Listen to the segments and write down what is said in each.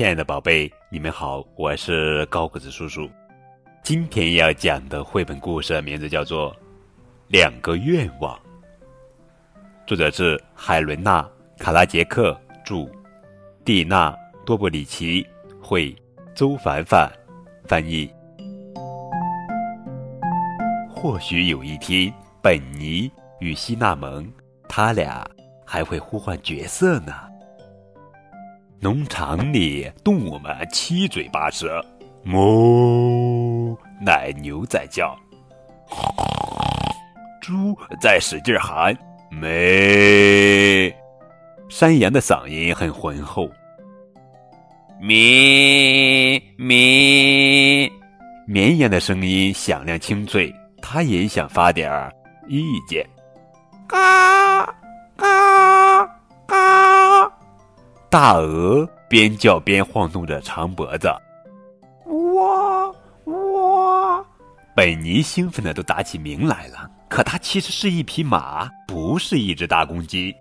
亲爱的宝贝，你们好，我是高个子叔叔。今天要讲的绘本故事名字叫做《两个愿望》，作者是海伦娜·卡拉杰克著，蒂娜·多布里奇绘，周凡凡翻译。或许有一天，本尼与希纳蒙，他俩还会互换角色呢。农场里，动物们七嘴八舌，哞，奶牛在叫，猪在使劲喊，咩，山羊的嗓音很浑厚，咩咩，绵羊的声音响亮清脆，它也想发点儿意见，嘎嘎。大鹅边叫边晃动着长脖子，哇哇！本尼兴奋的都打起鸣来了。可它其实是一匹马，不是一只大公鸡。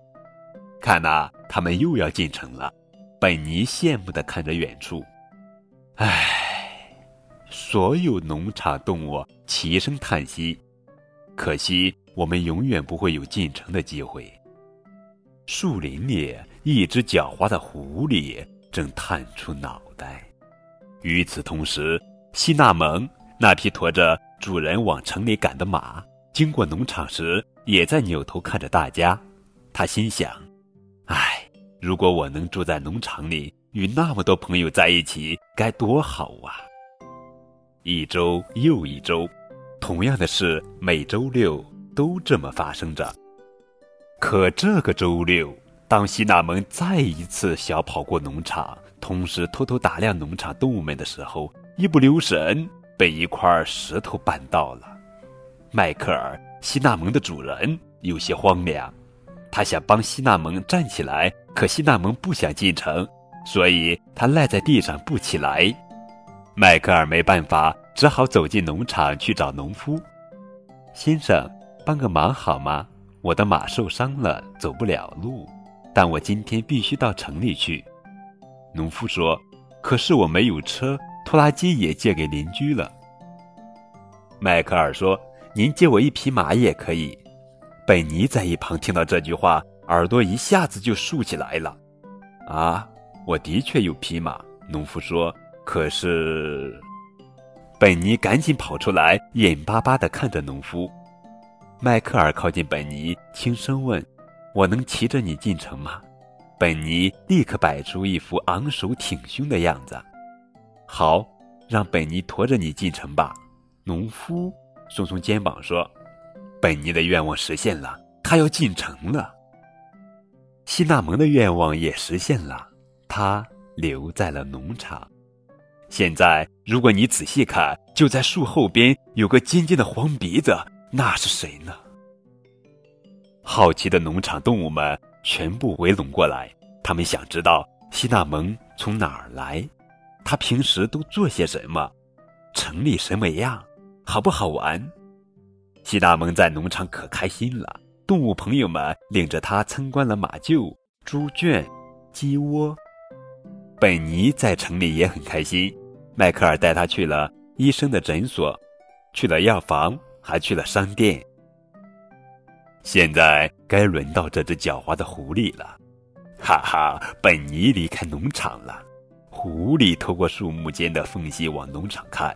看呐，他们又要进城了。本尼羡慕的看着远处，唉，所有农场动物齐声叹息。可惜我们永远不会有进城的机会。树林里，一只狡猾的狐狸正探出脑袋。与此同时，西纳蒙那匹驮着主人往城里赶的马，经过农场时，也在扭头看着大家。他心想：“唉，如果我能住在农场里，与那么多朋友在一起，该多好啊！”一周又一周，同样的事每周六都这么发生着。可这个周六，当希纳蒙再一次小跑过农场，同时偷偷打量农场动物们的时候，一不留神被一块石头绊到了。迈克尔，希纳蒙的主人有些荒凉，他想帮希纳蒙站起来，可希纳蒙不想进城，所以他赖在地上不起来。迈克尔没办法，只好走进农场去找农夫先生，帮个忙好吗？我的马受伤了，走不了路，但我今天必须到城里去。农夫说：“可是我没有车，拖拉机也借给邻居了。”迈克尔说：“您借我一匹马也可以。”本尼在一旁听到这句话，耳朵一下子就竖起来了。“啊，我的确有匹马。”农夫说。“可是……”本尼赶紧跑出来，眼巴巴地看着农夫。迈克尔靠近本尼，轻声问：“我能骑着你进城吗？”本尼立刻摆出一副昂首挺胸的样子。“好，让本尼驮着你进城吧。”农夫耸耸肩膀说：“本尼的愿望实现了，他要进城了。”希纳蒙的愿望也实现了，他留在了农场。现在，如果你仔细看，就在树后边有个尖尖的黄鼻子。那是谁呢？好奇的农场动物们全部围拢过来，他们想知道希纳蒙从哪儿来，他平时都做些什么，城里什么样，好不好玩？希纳蒙在农场可开心了，动物朋友们领着他参观了马厩、猪圈、鸡窝。本尼在城里也很开心，迈克尔带他去了医生的诊所，去了药房。还去了商店。现在该轮到这只狡猾的狐狸了，哈哈！本尼离开农场了。狐狸透过树木间的缝隙往农场看，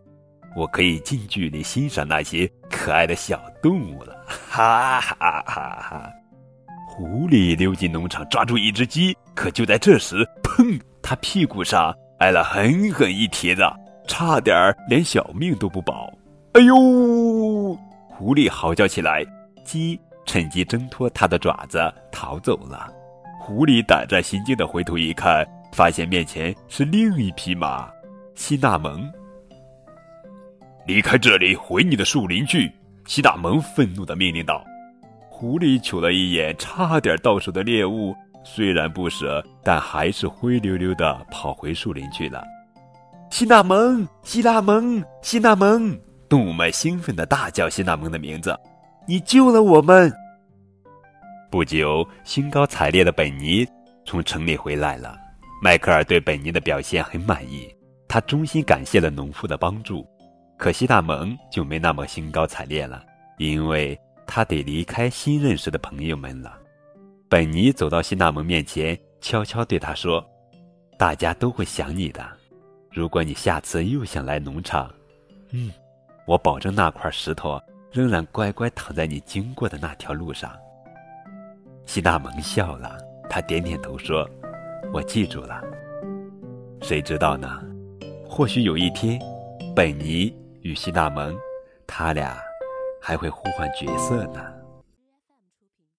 我可以近距离欣赏那些可爱的小动物了，哈哈哈哈！狐狸溜进农场，抓住一只鸡，可就在这时，砰！它屁股上挨了狠狠一蹄子，差点连小命都不保。哎呦！狐狸嚎叫起来，鸡趁机挣脱它的爪子逃走了。狐狸胆战心惊的回头一看，发现面前是另一匹马——西纳蒙。离开这里，回你的树林去！西纳蒙愤怒的命令道。狐狸瞅了一眼差点到手的猎物，虽然不舍，但还是灰溜溜的跑回树林去了。西纳蒙，西纳蒙，西纳蒙！动物们兴奋地大叫希纳蒙的名字：“你救了我们！”不久，兴高采烈的本尼从城里回来了。迈克尔对本尼的表现很满意，他衷心感谢了农妇的帮助。可西大蒙就没那么兴高采烈了，因为他得离开新认识的朋友们了。本尼走到西大蒙面前，悄悄对他说：“大家都会想你的。如果你下次又想来农场，嗯，我保证那块石头仍然乖乖躺在你经过的那条路上。”西纳蒙笑了，他点点头说：“我记住了。”谁知道呢？或许有一天，本尼。与西纳蒙，他俩还会互换角色呢。